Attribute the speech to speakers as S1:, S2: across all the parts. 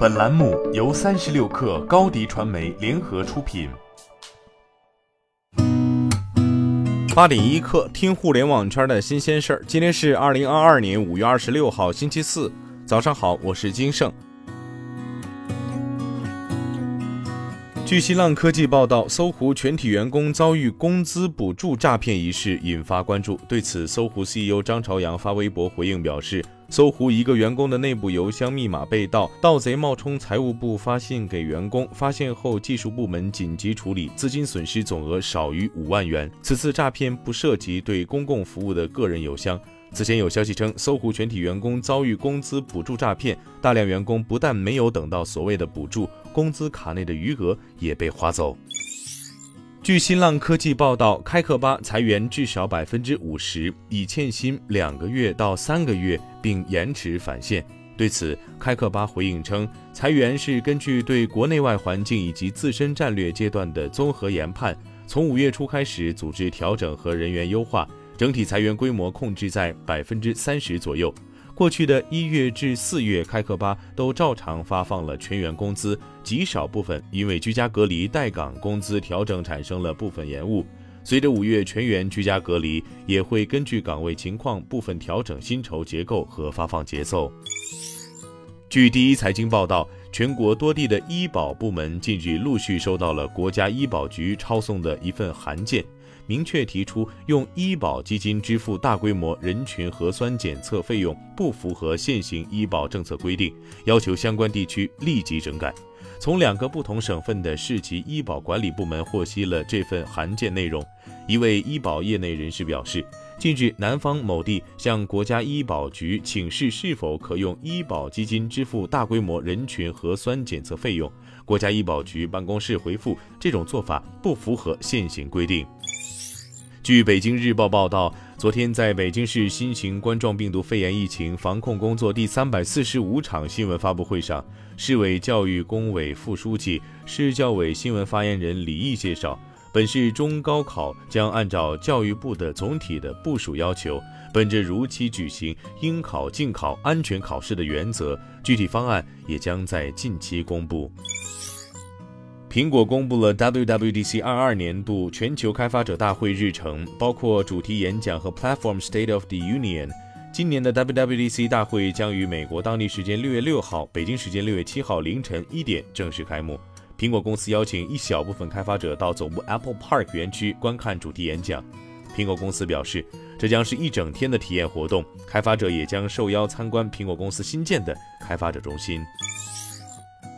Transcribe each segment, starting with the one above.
S1: 本栏目由三十六氪高低传媒联合出品。
S2: 八点一刻，听互联网圈的新鲜事儿。今天是二零二二年五月二十六号，星期四，早上好，我是金盛。据新浪科技报道，搜狐全体员工遭遇工资补助诈骗一事引发关注。对此，搜狐 CEO 张朝阳发微博回应表示。搜狐一个员工的内部邮箱密码被盗，盗贼冒充财务部发信给员工，发现后技术部门紧急处理，资金损失总额少于五万元。此次诈骗不涉及对公共服务的个人邮箱。此前有消息称，搜狐全体员工遭遇工资补助诈骗，大量员工不但没有等到所谓的补助，工资卡内的余额也被划走。据新浪科技报道，开课吧裁员至少百分之五十，已欠薪两个月到三个月，并延迟返现。对此，开课吧回应称，裁员是根据对国内外环境以及自身战略阶段的综合研判，从五月初开始组织调整和人员优化，整体裁员规模控制在百分之三十左右。过去的一月至四月，开课吧都照常发放了全员工资，极少部分因为居家隔离待岗工资调整产生了部分延误。随着五月全员居家隔离，也会根据岗位情况部分调整薪酬结构和发放节奏。据第一财经报道，全国多地的医保部门近日陆续收到了国家医保局抄送的一份函件。明确提出，用医保基金支付大规模人群核酸检测费用不符合现行医保政策规定，要求相关地区立即整改。从两个不同省份的市级医保管理部门获悉了这份函件内容。一位医保业内人士表示，近日南方某地向国家医保局请示是否可用医保基金支付大规模人群核酸检测费用，国家医保局办公室回复，这种做法不符合现行规定。据北京日报报道，昨天在北京市新型冠状病毒肺炎疫情防控工作第三百四十五场新闻发布会上，市委教育工委副书记、市教委新闻发言人李毅介绍，本市中高考将按照教育部的总体的部署要求，本着如期举行、应考尽考、安全考试的原则，具体方案也将在近期公布。苹果公布了 WWDC 二二年度全球开发者大会日程，包括主题演讲和 Platform State of the Union。今年的 WWDC 大会将于美国当地时间六月六号、北京时间六月七号凌晨一点正式开幕。苹果公司邀请一小部分开发者到总部 Apple Park 园区观看主题演讲。苹果公司表示，这将是一整天的体验活动，开发者也将受邀参观苹果公司新建的开发者中心。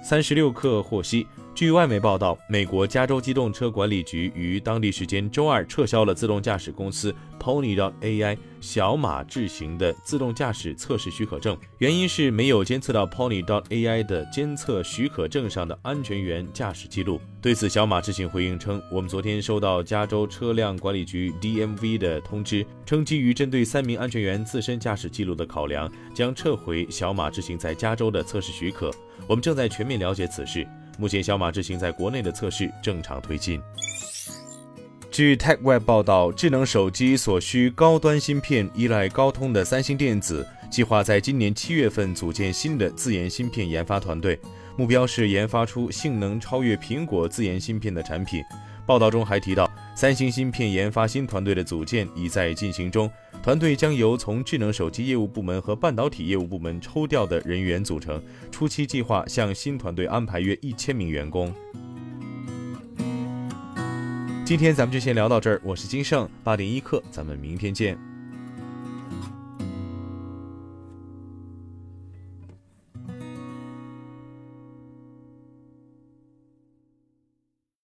S2: 三十六氪获悉。据外媒报道，美国加州机动车管理局于当地时间周二撤销了自动驾驶公司 Ponydot AI 小马智行的自动驾驶测试许可证，原因是没有监测到 Ponydot AI 的监测许可证上的安全员驾驶记录。对此，小马智行回应称：“我们昨天收到加州车辆管理局 DMV 的通知，称基于针对三名安全员自身驾驶记录的考量，将撤回小马智行在加州的测试许可。我们正在全面了解此事。”目前，小马智行在国内的测试正常推进。据 TechWeb 报道，智能手机所需高端芯片依赖高通的三星电子，计划在今年七月份组建新的自研芯片研发团队，目标是研发出性能超越苹果自研芯片的产品。报道中还提到，三星芯片研发新团队的组建已在进行中，团队将由从智能手机业务部门和半导体业务部门抽调的人员组成，初期计划向新团队安排约一千名员工。今天咱们就先聊到这儿，我是金盛八点一刻，咱们明天见。